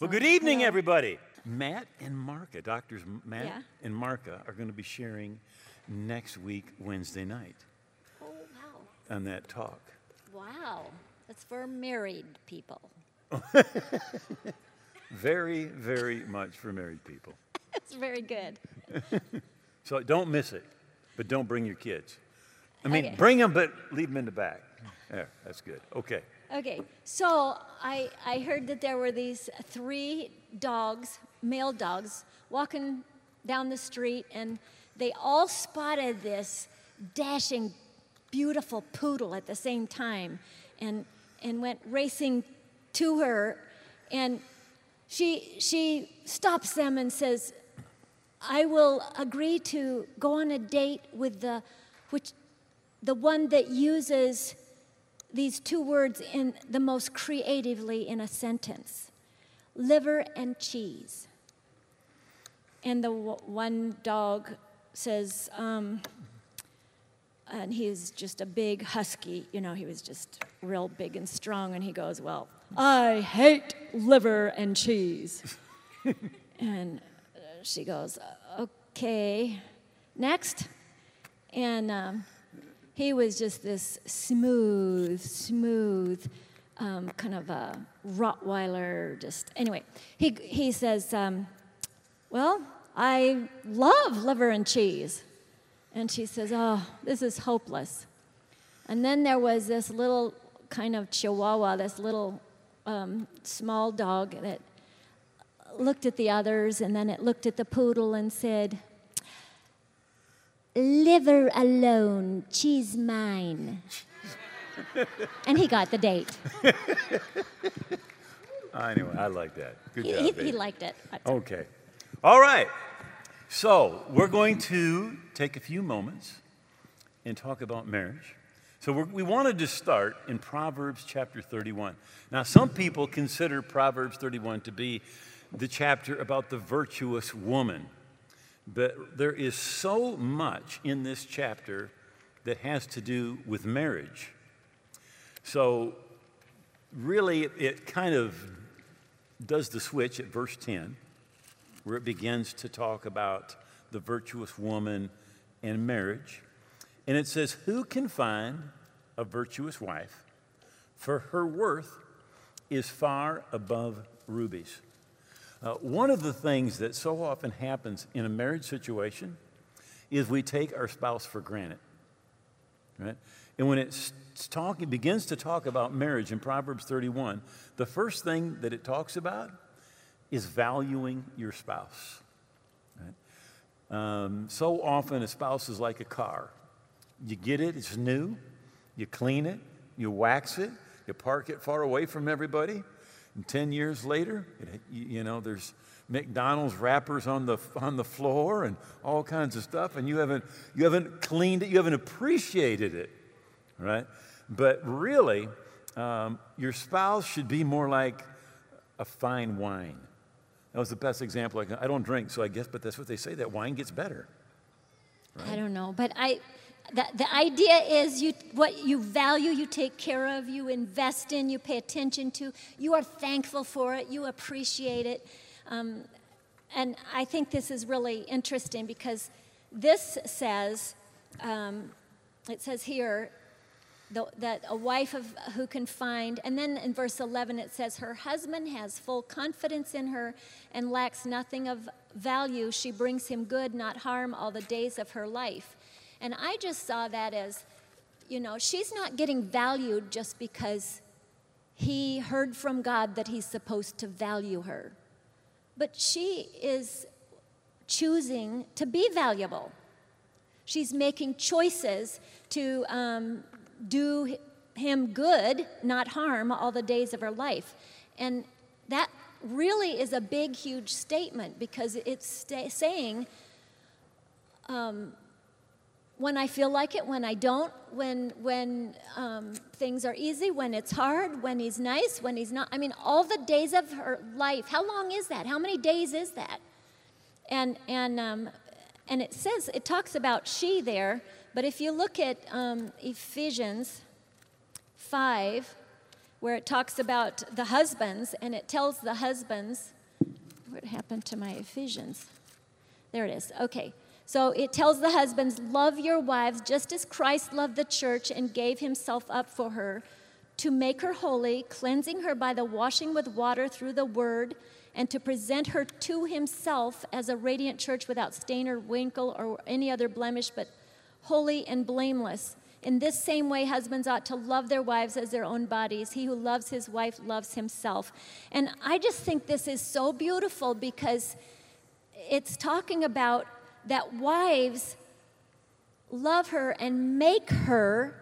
Well, good evening, everybody. Matt and Marka, doctors Matt Yeah. and Marka, are going to be sharing next week, Wednesday night, Oh, wow. on that talk. Wow. That's for married people. Very, very much for married people. That's very good. So don't miss it, but don't bring your kids. I mean, Okay. bring them, but leave them in the back. There, that's good. Okay. Okay, so I, I heard that there were these three dogs, male dogs, walking down the street, and they all spotted this dashing, beautiful poodle at the same time and, and went racing to her. And she, she stops them and says, I will agree to go on a date with the, which, the one that uses these two words in the most creatively in a sentence liver and cheese. And the w- one dog says, um, and he's just a big husky, you know, he was just real big and strong, and he goes, Well, I hate liver and cheese. and uh, she goes, Okay, next. And um, he was just this smooth, smooth, um, kind of a Rottweiler. Just anyway, he he says, um, "Well, I love liver and cheese," and she says, "Oh, this is hopeless." And then there was this little kind of Chihuahua, this little um, small dog that looked at the others, and then it looked at the poodle and said. Liver alone, she's mine. and he got the date. Anyway, I like that. Good He, job. he, he liked it. Okay. All right. So we're going to take a few moments and talk about marriage. So we're, we wanted to start in Proverbs chapter 31. Now, some people consider Proverbs 31 to be the chapter about the virtuous woman. But there is so much in this chapter that has to do with marriage. So, really, it kind of does the switch at verse 10, where it begins to talk about the virtuous woman and marriage. And it says, Who can find a virtuous wife? For her worth is far above rubies. Uh, one of the things that so often happens in a marriage situation is we take our spouse for granted. Right? And when it's talking, begins to talk about marriage in Proverbs 31, the first thing that it talks about is valuing your spouse. Right? Um, so often, a spouse is like a car. You get it, it's new, you clean it, you wax it, you park it far away from everybody, and 10 years later, it, you, know, there's McDonald's wrappers on the, on the floor and all kinds of stuff, and you haven't, you haven't cleaned it, you haven't appreciated it, right? But really, um, your spouse should be more like a fine wine. That was the best example. I, can, I don't drink, so I guess, but that's what they say, that wine gets better. I don't know, but I. The, the idea is you what you value, you take care of, you invest in, you pay attention to, you are thankful for it, you appreciate it. Um, and I think this is really interesting because this says, um, it says here, the, that a wife of who can find and then in verse 11 it says her husband has full confidence in her and lacks nothing of value. She brings him good not harm all the days of her life and i just saw that as you know she's not getting valued just because he heard from god that he's supposed to value her but she is choosing to be valuable She's making choices to um, do him good, not harm, all the days of her life. And that really is a big, huge statement because it's sta- saying, um, when I feel like it, when I don't, when, when um, things are easy, when it's hard, when he's nice, when he's not. I mean, all the days of her life. How long is that? How many days is that? And, and, um, and it says, it talks about she there, but if you look at um, Ephesians 5, where it talks about the husbands, and it tells the husbands, what happened to my Ephesians? There it is. Okay. So it tells the husbands, Love your wives just as Christ loved the church and gave himself up for her to make her holy, cleansing her by the washing with water through the word, and to present her to himself as a radiant church without stain or wrinkle or any other blemish, but holy and blameless. In this same way, husbands ought to love their wives as their own bodies. He who loves his wife loves himself. And I just think this is so beautiful because it's talking about that wives love her and make her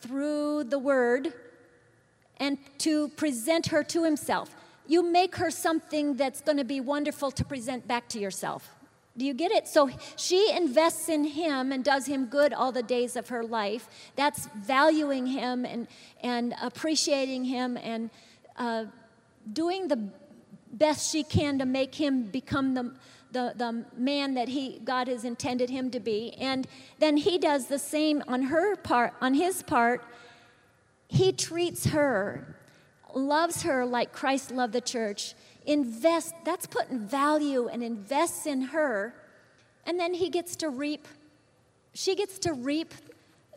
through the word and to present her to himself. You make her something that's going to be wonderful to present back to yourself. Do you get it? So she invests in him and does him good all the days of her life. That's valuing him and, and appreciating him and uh, doing the best she can to make him become the, the, the man that he, God has intended him to be. And then he does the same on her part, on his part. He treats her, loves her like Christ loved the church invest, that's putting value and invests in her. And then he gets to reap, she gets to reap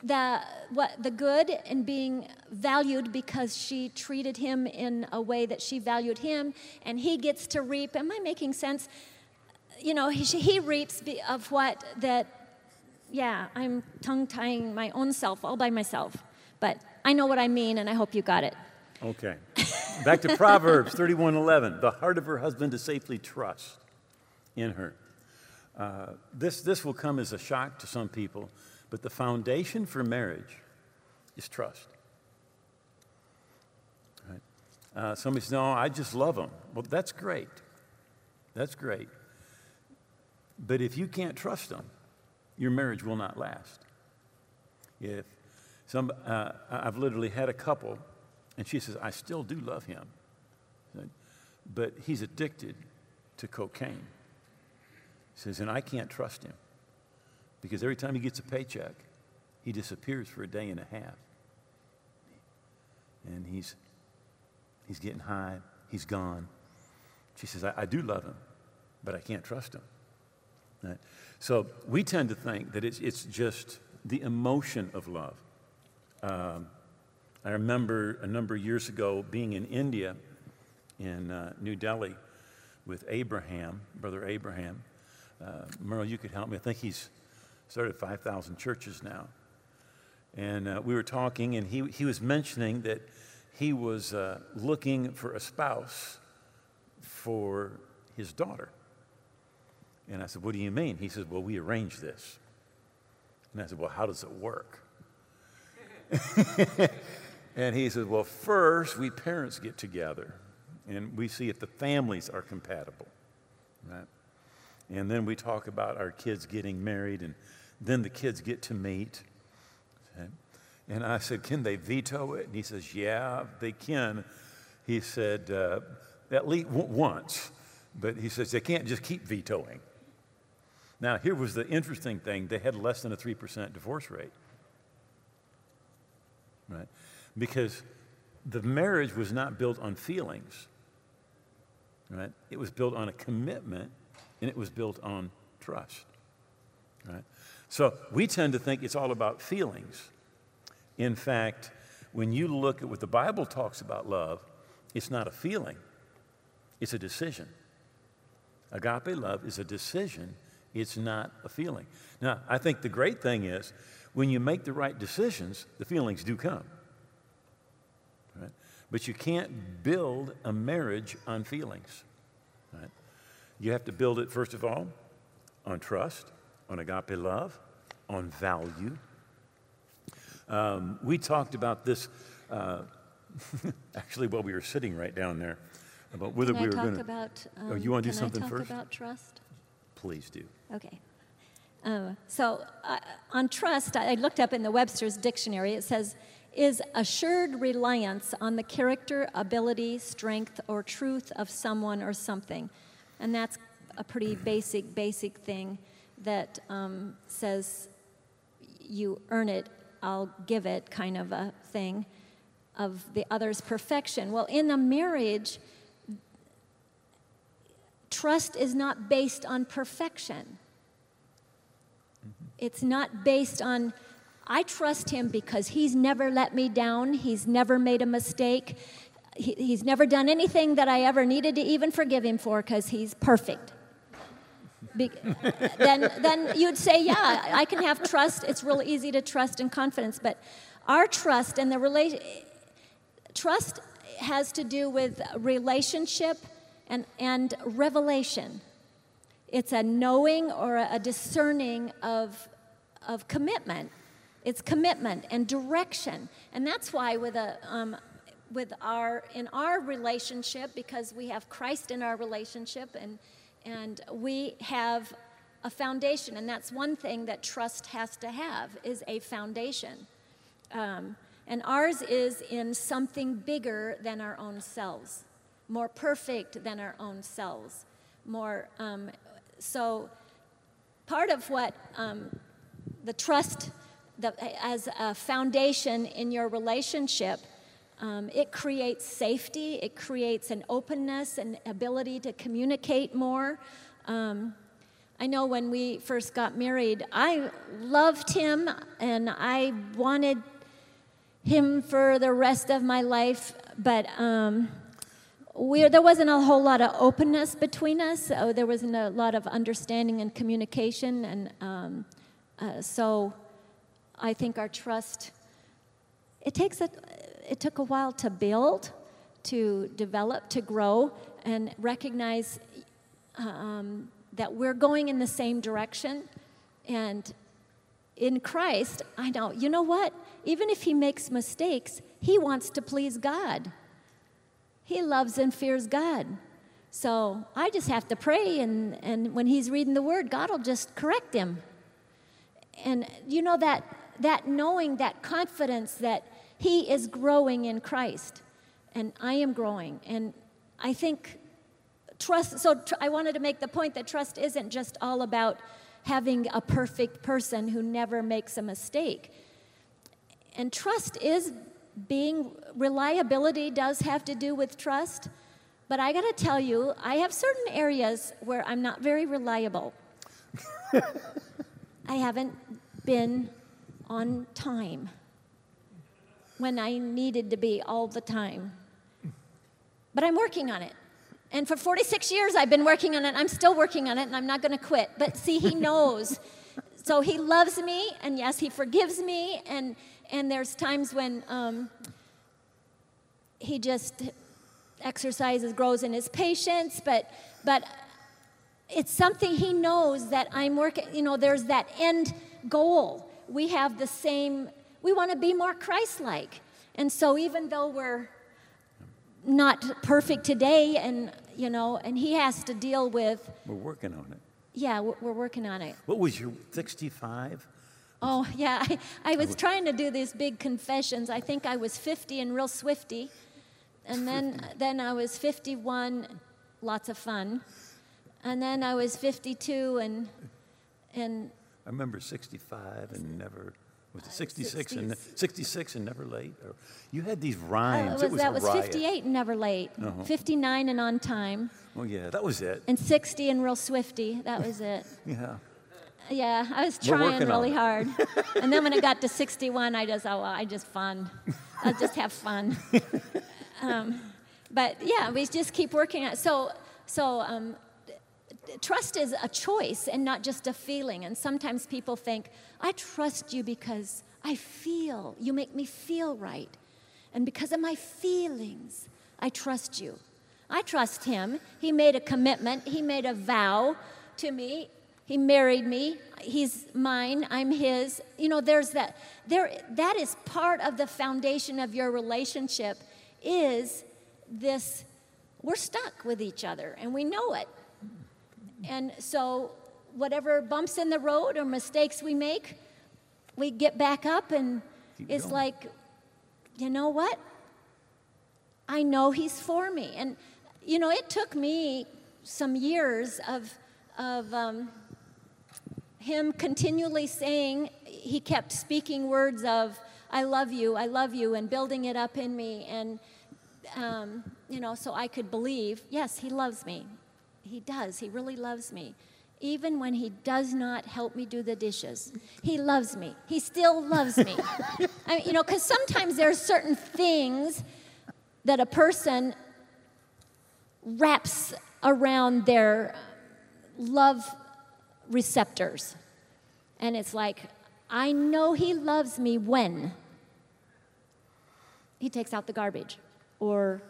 the, what, the good and being valued because she treated him in a way that she valued him, and he gets to reap. Am I making sense? You know, he, he reaps of what that, yeah, I'm tongue tying my own self all by myself. But I know what I mean, and I hope you got it. Okay. Back to Proverbs 31:11. The heart of her husband to safely trust in her. Uh, this, this will come as a shock to some people, but the foundation for marriage is trust. Right? Uh, somebody says, No, I just love him. Well, that's great. That's great. But if you can't trust them, your marriage will not last. If some, uh, I've literally had a couple and she says, I still do love him. But he's addicted to cocaine. She says, and I can't trust him because every time he gets a paycheck, he disappears for a day and a half. And he's, he's getting high, he's gone. She says, I, I do love him, but I can't trust him. Right? So we tend to think that it's, it's just the emotion of love. Um, I remember a number of years ago being in India, in uh, New Delhi, with Abraham, Brother Abraham. Uh, Merle, you could help me. I think he's started 5,000 churches now. And uh, we were talking, and he, he was mentioning that he was uh, looking for a spouse for his daughter. And I said, What do you mean? He says, Well, we arranged this. And I said, Well, how does it work? And he says, Well, first, we parents get together and we see if the families are compatible. Right? And then we talk about our kids getting married, and then the kids get to meet. And I said, Can they veto it? And he says, Yeah, they can. He said, uh, At least once. But he says, They can't just keep vetoing. Now, here was the interesting thing they had less than a 3% divorce rate. Right? because the marriage was not built on feelings, right? It was built on a commitment and it was built on trust, right? So we tend to think it's all about feelings. In fact, when you look at what the Bible talks about love, it's not a feeling, it's a decision. Agape love is a decision, it's not a feeling. Now, I think the great thing is when you make the right decisions, the feelings do come. But you can't build a marriage on feelings. Right? You have to build it, first of all, on trust, on agape love, on value. Um, we talked about this uh, actually while we were sitting right down there about whether can we I were going to. about, oh, um, you want to do something I talk first? about trust? Please do. Okay. Uh, so uh, on trust, I looked up in the Webster's dictionary. It says is assured reliance on the character, ability, strength, or truth of someone or something. And that's a pretty basic, basic thing that um, says you earn it, I'll give it kind of a thing. of the other's perfection. Well, in a marriage, trust is not based on perfection. It's not based on, I trust him because he's never let me down, he's never made a mistake, he, he's never done anything that I ever needed to even forgive him for because he's perfect. Be, then, then you'd say, yeah, I can have trust. It's real easy to trust and confidence. But our trust and the relation, trust has to do with relationship and, and revelation. It's a knowing or a discerning of, of commitment. It's commitment and direction. And that's why with a, um, with our in our relationship because we have Christ in our relationship and and we have a foundation and that's one thing that trust has to have is a foundation um, and ours is in something bigger than our own selves more perfect than our own selves more um, so part of what um, the trust the, as a foundation in your relationship um, it creates safety, it creates an openness and ability to communicate more. Um, I know when we first got married, I loved him and I wanted him for the rest of my life, but um, we, there wasn't a whole lot of openness between us. So there wasn't a lot of understanding and communication, and um, uh, so I think our trust. It takes a, it took a while to build, to develop, to grow, and recognize um, that we're going in the same direction. And in Christ, I know, you know what? Even if he makes mistakes, he wants to please God. He loves and fears God. So I just have to pray, and, and when he's reading the word, God will just correct him. And you know that, that knowing, that confidence that he is growing in Christ, and I am growing. And I think trust, so tr- I wanted to make the point that trust isn't just all about having a perfect person who never makes a mistake. And trust is being, reliability does have to do with trust. But I gotta tell you, I have certain areas where I'm not very reliable. I haven't been on time when I needed to be all the time. But I'm working on it. And for 46 years, I've been working on it. I'm still working on it, and I'm not going to quit. But see, He knows. So He loves me, and yes, He forgives me. And, and there's times when um, He just exercises, grows in His patience. But, but it's something He knows that I'm working, you know, there's that end goal. We have the same we want to be more Christ like. And so, even though we're not perfect today, and you know, and he has to deal with. We're working on it. Yeah, we're working on it. What was your 65? Oh, yeah. I, I was trying to do these big confessions. I think I was 50 and real swifty. And then, then I was 51, lots of fun. And then I was 52 and, and. I remember 65 and never was it 66 and 66 and never late? Or, you had these rhymes. Uh, was, it was that was 58 and never late. Uh-huh. 59 and on time. Oh yeah, that was it. And 60 and real swifty. That was it. yeah. Yeah, I was trying really hard. and then when it got to 61, I just, oh, I just fun. I'll just have fun. Um, but yeah, we just keep working it. So, so um, trust is a choice and not just a feeling. And sometimes people think, I trust you because I feel, you make me feel right. And because of my feelings, I trust you. I trust him. He made a commitment, he made a vow to me. He married me. He's mine. I'm his. You know, there's that. There, that is part of the foundation of your relationship. Is this? We're stuck with each other, and we know it. And so, whatever bumps in the road or mistakes we make, we get back up, and Keep it's going. like, you know what? I know He's for me. And, you know, it took me some years of, of um, Him continually saying, He kept speaking words of, I love you, I love you, and building it up in me. And, um, you know, so I could believe, yes, he loves me. He does. He really loves me. Even when he does not help me do the dishes, he loves me. He still loves me. I mean, you know, because sometimes there are certain things that a person wraps around their love receptors. And it's like, I know he loves me when he takes out the garbage, or,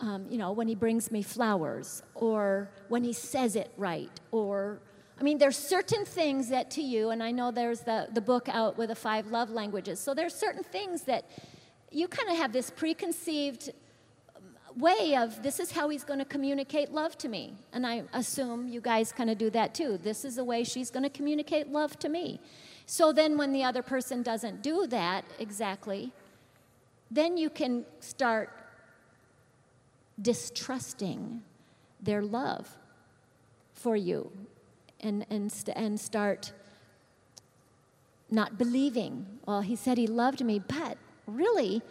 um, you know, when he brings me flowers, or when he says it right, or, I mean, there's certain things that to you, and I know there's the, the book out with the five love languages, so there's certain things that you kind of have this preconceived way of this is how he's going to communicate love to me. And I assume you guys kind of do that too. This is the way she's going to communicate love to me. So then, when the other person doesn't do that exactly, then you can start distrusting their love for you and, and, and start not believing. Well, he said he loved me, but really,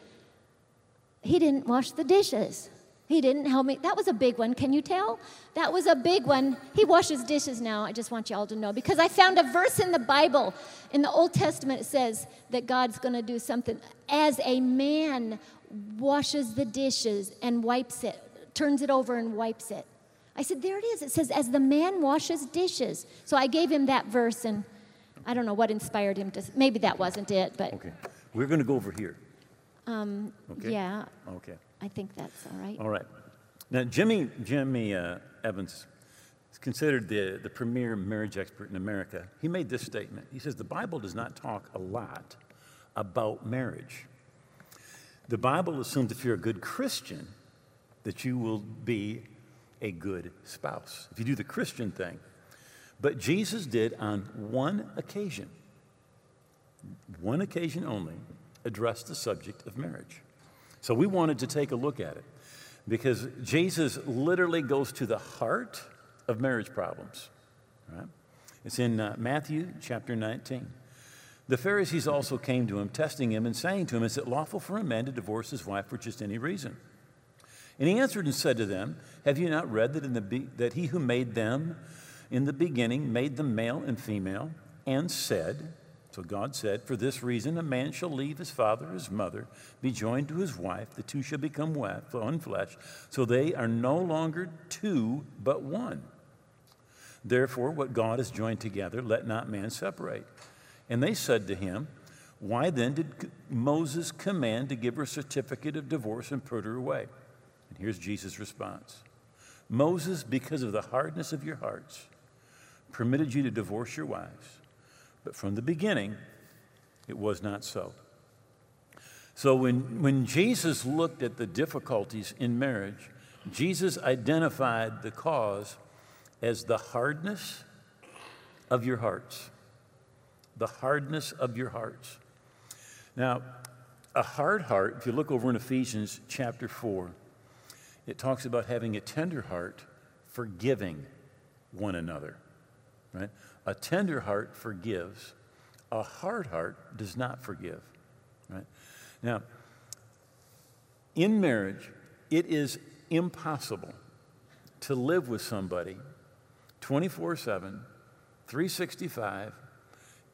he didn't wash the dishes. He didn't help me. That was a big one. Can you tell? That was a big one. He washes dishes now. I just want you all to know because I found a verse in the Bible. In the Old Testament, it says that God's going to do something. As a man washes the dishes and wipes it, turns it over and wipes it. I said, There it is. It says, As the man washes dishes. So I gave him that verse, and I don't know what inspired him to. Maybe that wasn't it, but. Okay. We're going to go over here. Um, Okay. Yeah, Okay. I think that's all right. All right. Now, Jimmy, Jimmy uh, Evans is considered the, the premier marriage expert in America. He made this statement. He says, The Bible does not talk a lot about marriage. The Bible assumes if you're a good Christian, that you will be a good spouse, if you do the Christian thing. But Jesus did on one occasion, one occasion only, address the subject of marriage. So we wanted to take a look at it because Jesus literally goes to the heart of marriage problems. Right? It's in uh, Matthew chapter 19. The Pharisees also came to him, testing him and saying to him, Is it lawful for a man to divorce his wife for just any reason? And he answered and said to them, Have you not read that, in the be- that he who made them in the beginning made them male and female, and said, so God said, For this reason, a man shall leave his father, his mother, be joined to his wife, the two shall become one flesh. So they are no longer two, but one. Therefore, what God has joined together, let not man separate. And they said to him, Why then did Moses command to give her a certificate of divorce and put her away? And here's Jesus' response Moses, because of the hardness of your hearts, permitted you to divorce your wives. But from the beginning, it was not so. So when, when Jesus looked at the difficulties in marriage, Jesus identified the cause as the hardness of your hearts. The hardness of your hearts. Now, a hard heart, if you look over in Ephesians chapter 4, it talks about having a tender heart, forgiving one another, right? A tender heart forgives, a hard heart does not forgive. Right? Now, in marriage, it is impossible to live with somebody 24 7, 365,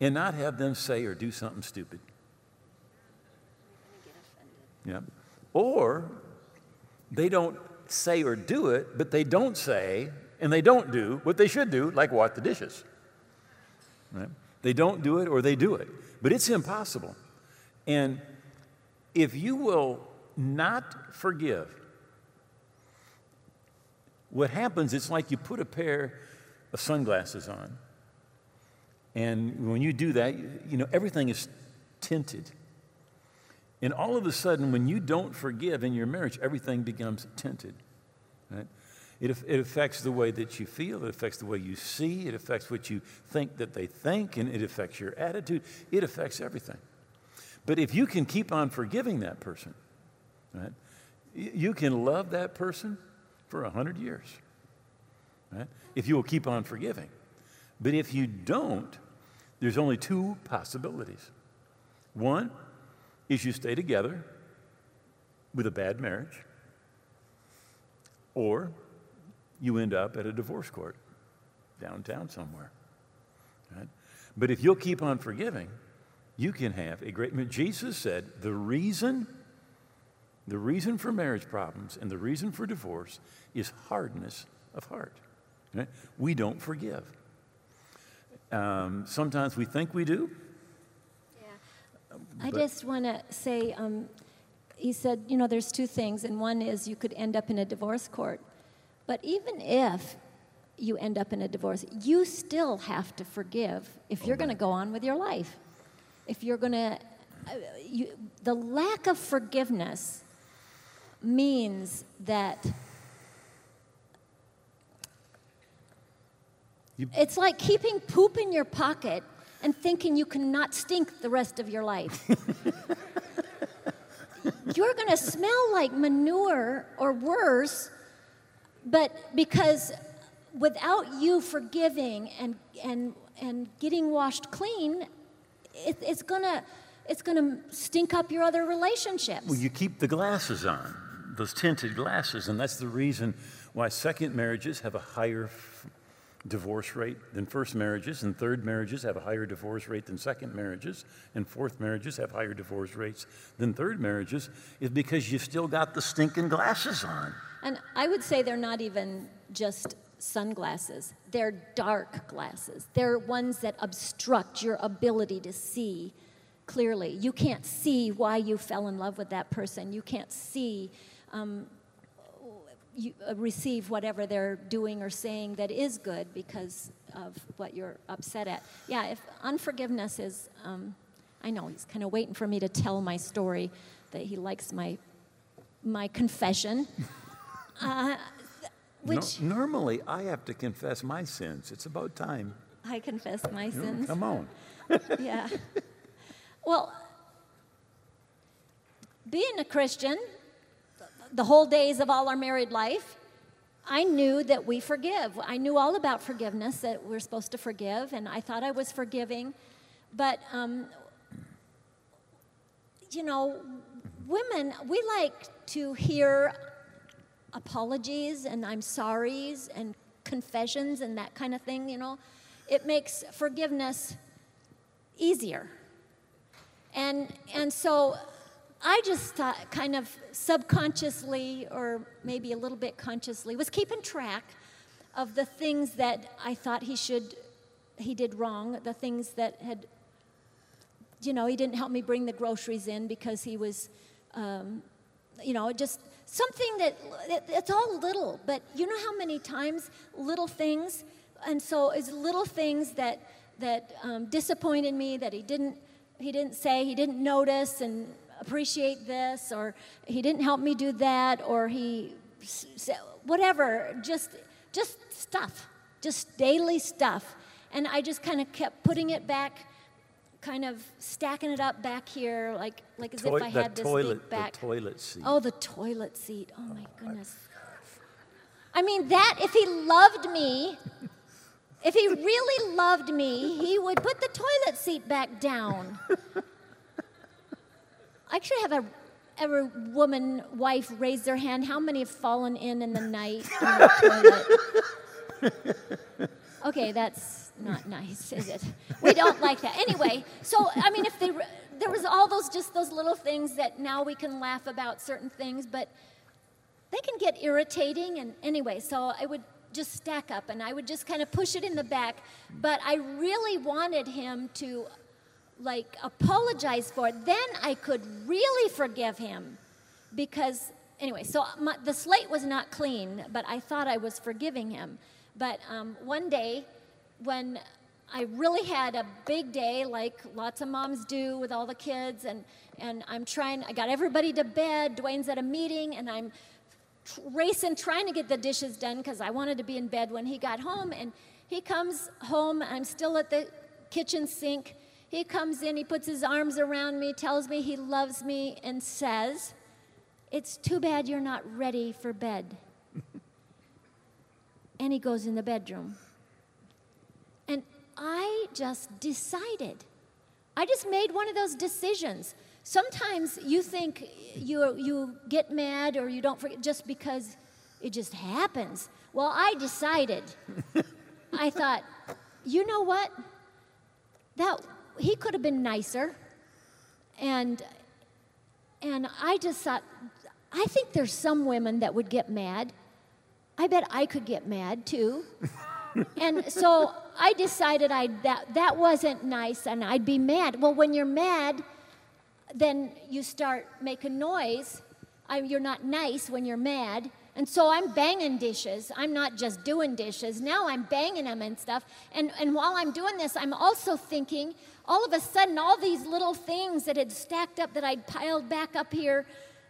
and not have them say or do something stupid. Yeah. Or they don't say or do it, but they don't say and they don't do what they should do, like wash the dishes. Right? They don't do it or they do it. But it's impossible. And if you will not forgive, what happens, it's like you put a pair of sunglasses on. And when you do that, you know, everything is tinted. And all of a sudden, when you don't forgive in your marriage, everything becomes tinted. Right? It, it affects the way that you feel, it affects the way you see, it affects what you think that they think, and it affects your attitude. It affects everything. But if you can keep on forgiving that person, right, you can love that person for a hundred years. Right? If you will keep on forgiving. But if you don't, there's only two possibilities. One, is you stay together with a bad marriage, or you end up at a divorce court downtown somewhere. Right? But if you'll keep on forgiving, you can have a great. Jesus said the reason, the reason for marriage problems and the reason for divorce is hardness of heart. Right? We don't forgive. Um, sometimes we think we do. Yeah. I just want to say, um, he said, you know, there's two things, and one is you could end up in a divorce court. But even if you end up in a divorce, you still have to forgive if you're going to go on with your life. If you're going to, uh, you, the lack of forgiveness means that You- it's like keeping poop in your pocket and thinking you cannot stink the rest of your life. you're going to smell like manure or worse, but because without you forgiving and, and, and getting washed clean, it, it's going to it's to stink up your other relationships. Well, you keep the glasses on, those tinted glasses, and that's the reason why second marriages have a higher divorce rate than first marriages, and third marriages have a higher divorce rate than second marriages, and fourth marriages have higher divorce rates than third marriages, is because you've still got the stinking glasses on. And I would say they're not even just sunglasses, they're dark glasses. They're ones that obstruct your ability to see clearly. You can't see why you fell in love with that person. You can't see, um, you, uh, receive whatever they're doing or saying that is good because of what you're upset at. Yeah, if unforgiveness is, um, I know he's kind of waiting for me to tell my story that he likes my my confession. Uh, No- which normally, I have to confess my sins. It's about time. I confess my know, sins. Come on. Yeah. Well, being a Christian, the whole days of all our married life, I knew that we forgive. I knew all about forgiveness, that we're supposed to forgive, and I thought I was forgiving. But, um, you know, women, we like to hear apologies and I'm sorries and confessions and that kind of thing, you know. It makes forgiveness easier. And, and so I just thought, kind of subconsciously, or maybe a little bit consciously, was keeping track of the things that I thought he should, he did wrong, the things that had, you know, he didn't help me bring the groceries in because he was, um, you know, just something that it, it's all little, but you know how many times little things, and so it's little things that that um, disappointed me that he didn't he didn't say he didn't notice and appreciate this or he didn't help me do that or he whatever just just stuff just daily stuff and i just kind of kept putting it back kind of stacking it up back here like like as if i had this toilet, back the toilet seat. Oh, the toilet seat. Oh my oh, goodness. I mean, that, if he loved me, if he really loved me, he would put the toilet seat back down. I should have a every woman, wife raise their hand. How many have fallen in in the night in the toilet? Okay, that's not nice, is it? We don't like that. Anyway, so I mean, if they, re- there was all those just those little things that now we can laugh about certain things, but they can get irritating. And anyway, so I would just stack up, and I would just kind of push it in the back. But I really wanted him to, like, apologize for it. Then I could really forgive him, because anyway, so my, the slate was not clean, but I thought I was forgiving him. But um, one day, when I really had a big day, like lots of moms do with all the kids, and, and I'm trying, I got everybody to bed. Dwayne's at a meeting, and I'm racing, trying to get the dishes done because I wanted to be in bed when he got home. And he comes home, I'm still at the kitchen sink. He comes in, he puts his arms around me, tells me he loves me, and says, It's too bad you're not ready for bed. and he goes in the bedroom. And I just decided, I just made one of those decisions sometimes you think you, you get mad or you don't forget just because it just happens. Well, I decided, I thought, you know what? That he could have been nicer. And and I just thought, I think there's some women that would get mad. I bet I could get mad too. and so I decided I that that wasn't nice and I'd be mad. Well, when you're mad, then you start making noise. I, you're not nice when you're mad. And so I'm banging dishes. I'm not just doing dishes. Now I'm banging them and stuff. And, and while I'm doing this, I'm also thinking, all of a sudden, all these little things that had stacked up that I'd piled back up here,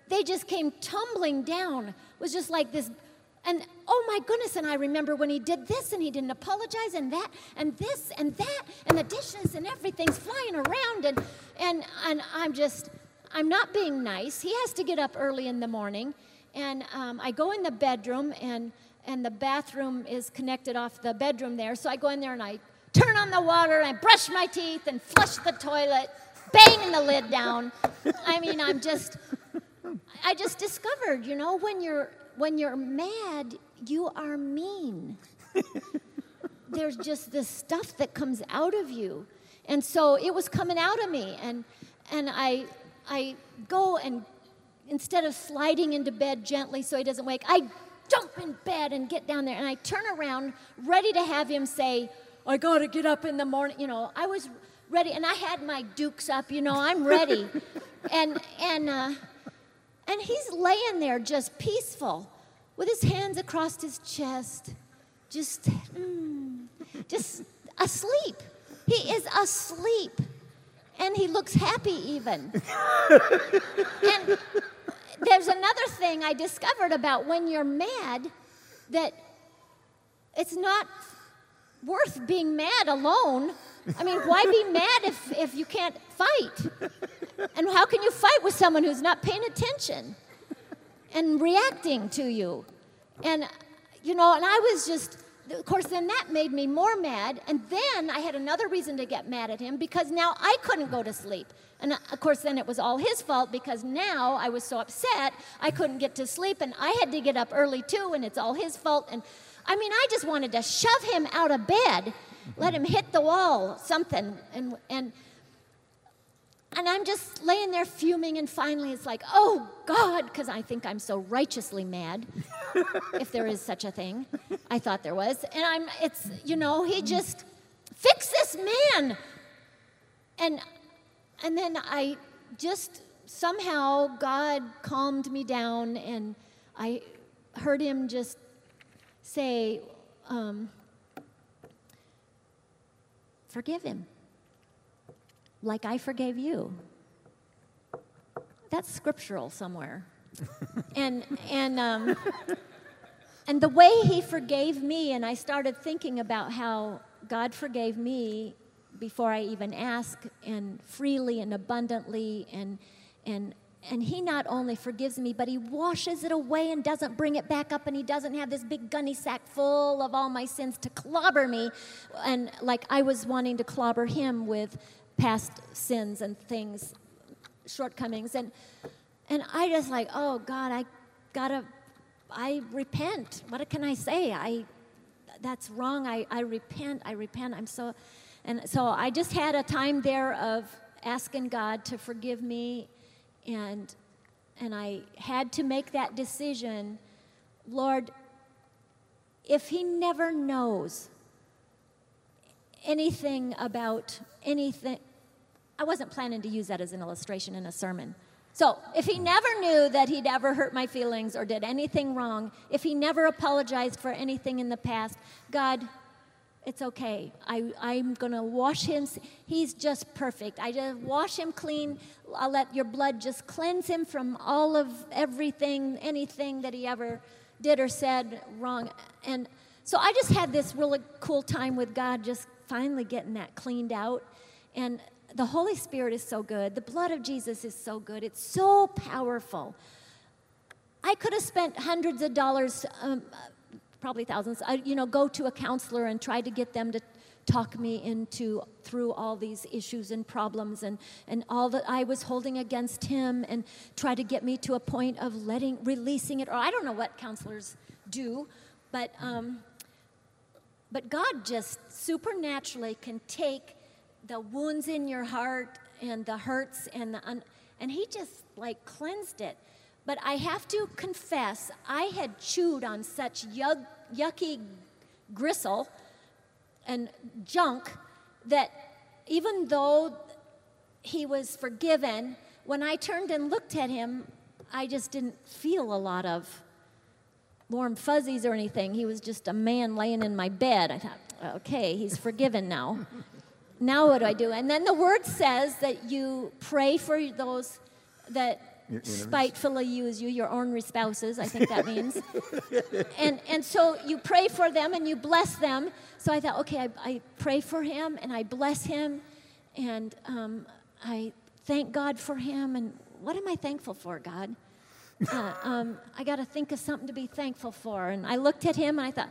they just came tumbling down. It was just like this. And oh my goodness, and I remember when he did this and he didn't apologize and that and this and that and the dishes and everything's flying around and and and I'm just I'm not being nice. He has to get up early in the morning and um, I go in the bedroom, and, and the bathroom is connected off the bedroom there. So I go in there and I turn on the water, and I brush my teeth, and flush the toilet, banging the lid down. I mean, I'm just, I just discovered, you know, when you're when you're mad, you are mean. There's just this stuff that comes out of you, and so it was coming out of me, and and I I go and instead of sliding into bed gently so he doesn't wake, I jump in bed and get down there and I turn around ready to have him say, I gotta get up in the morning. You know, I was ready and I had my dukes up, you know, I'm ready. and and uh, and he's laying there just peaceful with his hands across his chest, just mm, just asleep. He is asleep. And he looks happy even. and there's another thing I discovered about when you're mad that it's not worth being mad alone. I mean, why be mad if, if you can't fight? And how can you fight with someone who's not paying attention and reacting to you? And, you know, and I was just, of course, then that made me more mad. And then I had another reason to get mad at him because now I couldn't go to sleep. And uh, of course, then it was all his fault because now I was so upset I couldn't get to sleep and I had to get up early too, and it's all his fault. And I mean, I just wanted to shove him out of bed, let him hit the wall, something. And, and, and I'm just laying there fuming, and finally it's like, oh God, because I think I'm so righteously mad, if there is such a thing. I thought there was. And I'm, it's, you know, he just, fix this man. And and then I just somehow God calmed me down, and I heard him just say, um, Forgive him, like I forgave you. That's scriptural somewhere. and and um, and the way he forgave me, and I started thinking about how God forgave me before I even ask, and freely and abundantly. And, and, and He not only forgives me, but He washes it away and doesn't bring it back up, and He doesn't have this big gunny sack full of all my sins to clobber me. And like I was wanting to clobber Him with past sins and things, shortcomings. And, and I just like, oh God, I gotta, I repent. What can I say? I, that's wrong. I, I repent. I repent. I'm so and so I just had a time there of asking God to forgive me, and, and I had to make that decision Lord, if He never knows anything about anything, I wasn't planning to use that as an illustration in a sermon. So, if he never knew that he'd ever hurt my feelings or did anything wrong, if he never apologized for anything in the past, God, it's okay. I, I'm going to wash him. He's just perfect. I just wash him clean. I'll let your blood just cleanse him from all of everything, anything that he ever did or said wrong. And so I just had this really cool time with God, just finally getting that cleaned out. And the Holy Spirit is so good. The blood of Jesus is so good. It's so powerful. I could have spent hundreds of dollars um, probably thousands, I, you know, go to a counselor and try to get them to talk me into through all these issues and problems and, and all that I was holding against him and try to get me to a point of letting, releasing it. Or I don't know what counselors do, but, um, but God just supernaturally can take the wounds in your heart and the hurts and the, un- and he just like cleansed it. But I have to confess, I had chewed on such yuck, yucky gristle and junk that even though he was forgiven, when I turned and looked at him, I just didn't feel a lot of warm fuzzies or anything. He was just a man laying in my bed. I thought, okay, he's forgiven now. Now what do I do? And then the word says that you pray for those that spitefully use you, your ornery spouses, I think that means. and, and so you pray for them and you bless them. So I thought, okay, I, I pray for him and I bless him and um, I thank God for him. And what am I thankful for, God? Uh, um, I got to think of something to be thankful for. And I looked at him and I thought,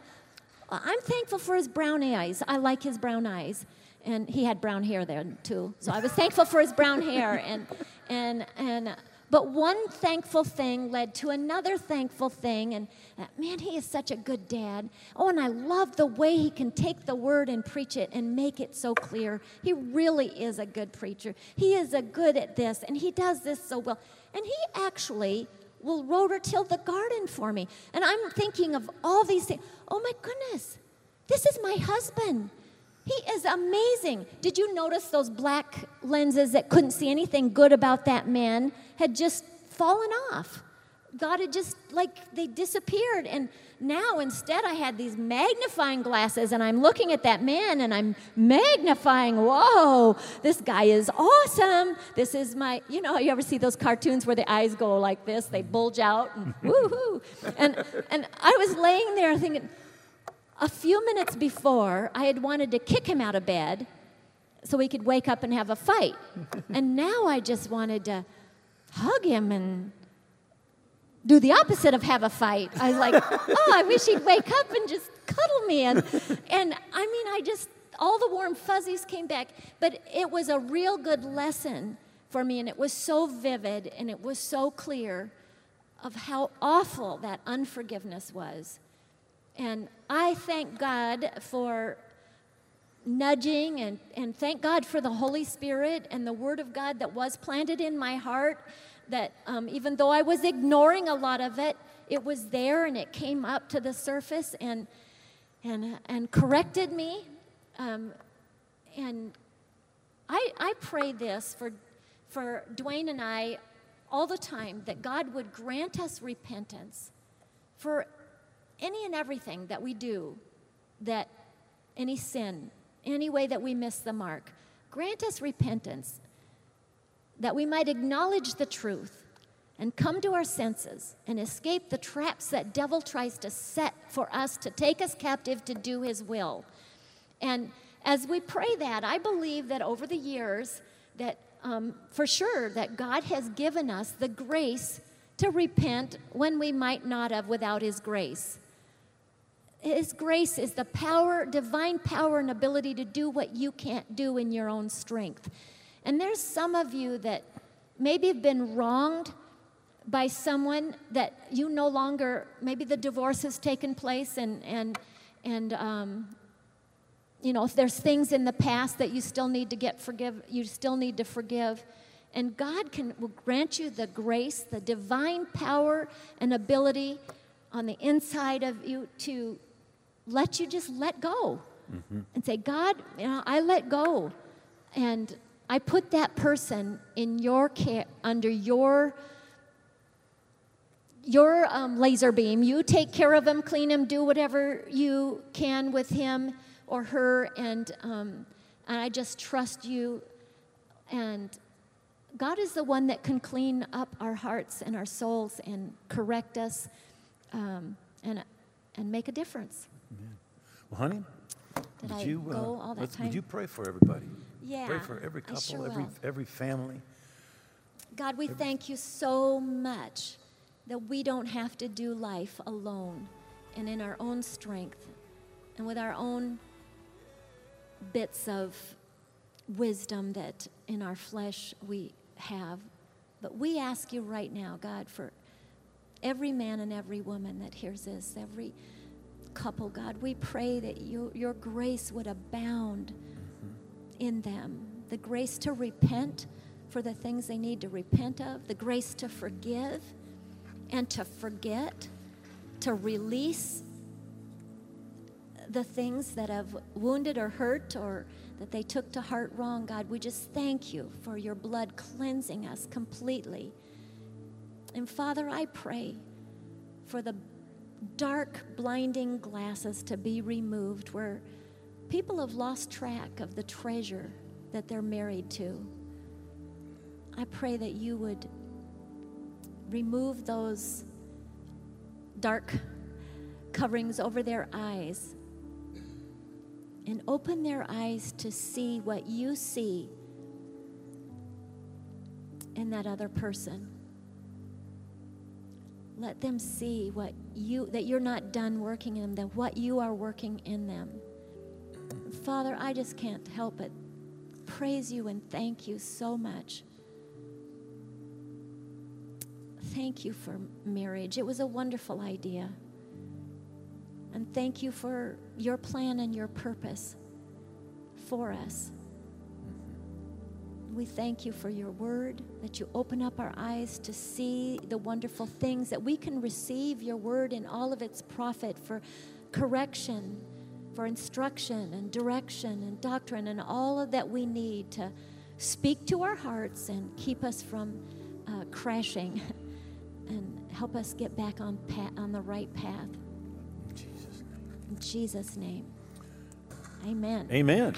well, I'm thankful for his brown eyes. I like his brown eyes. And he had brown hair there too. So I was thankful for his brown hair. And, and, and but one thankful thing led to another thankful thing, and uh, man, he is such a good dad. Oh, and I love the way he can take the word and preach it and make it so clear. He really is a good preacher. He is a good at this, and he does this so well. And he actually will rototill the garden for me. And I'm thinking of all these things. Oh my goodness, this is my husband. He is amazing. Did you notice those black lenses that couldn't see anything good about that man had just fallen off? God had just like they disappeared. And now instead I had these magnifying glasses and I'm looking at that man and I'm magnifying, whoa, this guy is awesome. This is my, you know, you ever see those cartoons where the eyes go like this, they bulge out and woohoo. And and I was laying there thinking, a few minutes before, I had wanted to kick him out of bed so he could wake up and have a fight. and now I just wanted to hug him and do the opposite of have a fight. I was like, oh, I wish he'd wake up and just cuddle me. And, and I mean, I just, all the warm fuzzies came back. But it was a real good lesson for me, and it was so vivid and it was so clear of how awful that unforgiveness was. And I thank God for nudging and, and thank God for the Holy Spirit and the Word of God that was planted in my heart. That um, even though I was ignoring a lot of it, it was there and it came up to the surface and, and, and corrected me. Um, and I, I pray this for, for Dwayne and I all the time that God would grant us repentance for any and everything that we do, that any sin, any way that we miss the mark, grant us repentance that we might acknowledge the truth and come to our senses and escape the traps that devil tries to set for us to take us captive to do his will. And as we pray that, I believe that over the years that um, for sure that God has given us the grace to repent when we might not have without his grace. His grace is the power, divine power, and ability to do what you can't do in your own strength. And there's some of you that maybe have been wronged by someone that you no longer, maybe the divorce has taken place, and, and, and um, you know, if there's things in the past that you still need to get forgive, you still need to forgive. And God can will grant you the grace, the divine power and ability on the inside of you to let you just let go mm-hmm. and say, God, you know, I let go. And I put that person in your care, under your your um, laser beam. You take care of him, clean him, do whatever you can with him or her, and um, and I just trust you. And God is the one that can clean up our hearts and our souls and correct us, um, and and make a difference. Well, honey, Did would I you, uh, go all that let's- time? Would you pray for everybody? Yeah, Pray for every I couple, sure every, will. every family. God, we thank you so much that we don't have to do life alone and in our own strength and with our own bits of wisdom that in our flesh we have. But we ask you right now, God, for every man and every woman that hears this, every couple, God, we pray that you, your grace would abound in them. The grace to repent for the things they need to repent of, the grace to forgive and to forget, to release the things that have wounded or hurt or that they took to heart wrong, God, we just thank you for your blood cleansing us completely. And Father, I pray for the dark, blinding glasses to be removed where people have lost track of the treasure that they're married to. I pray that you would remove those dark coverings over their eyes and open their eyes to see what you see in that other person. Let them see what you that you're not done working in them, that what you are working in them. Father, I just can't help but praise you and thank you so much. Thank you for marriage. It was a wonderful idea. And thank you for your plan and your purpose for us. We thank you for your word, that you open up our eyes to see the wonderful things, that we can receive your word in all of its profit for correction, for instruction and direction and doctrine, and all of that we need to speak to our hearts and keep us from uh, crashing and help us get back on, pa- on the right path. In Jesus' name. In Jesus' name. Amen. Amen.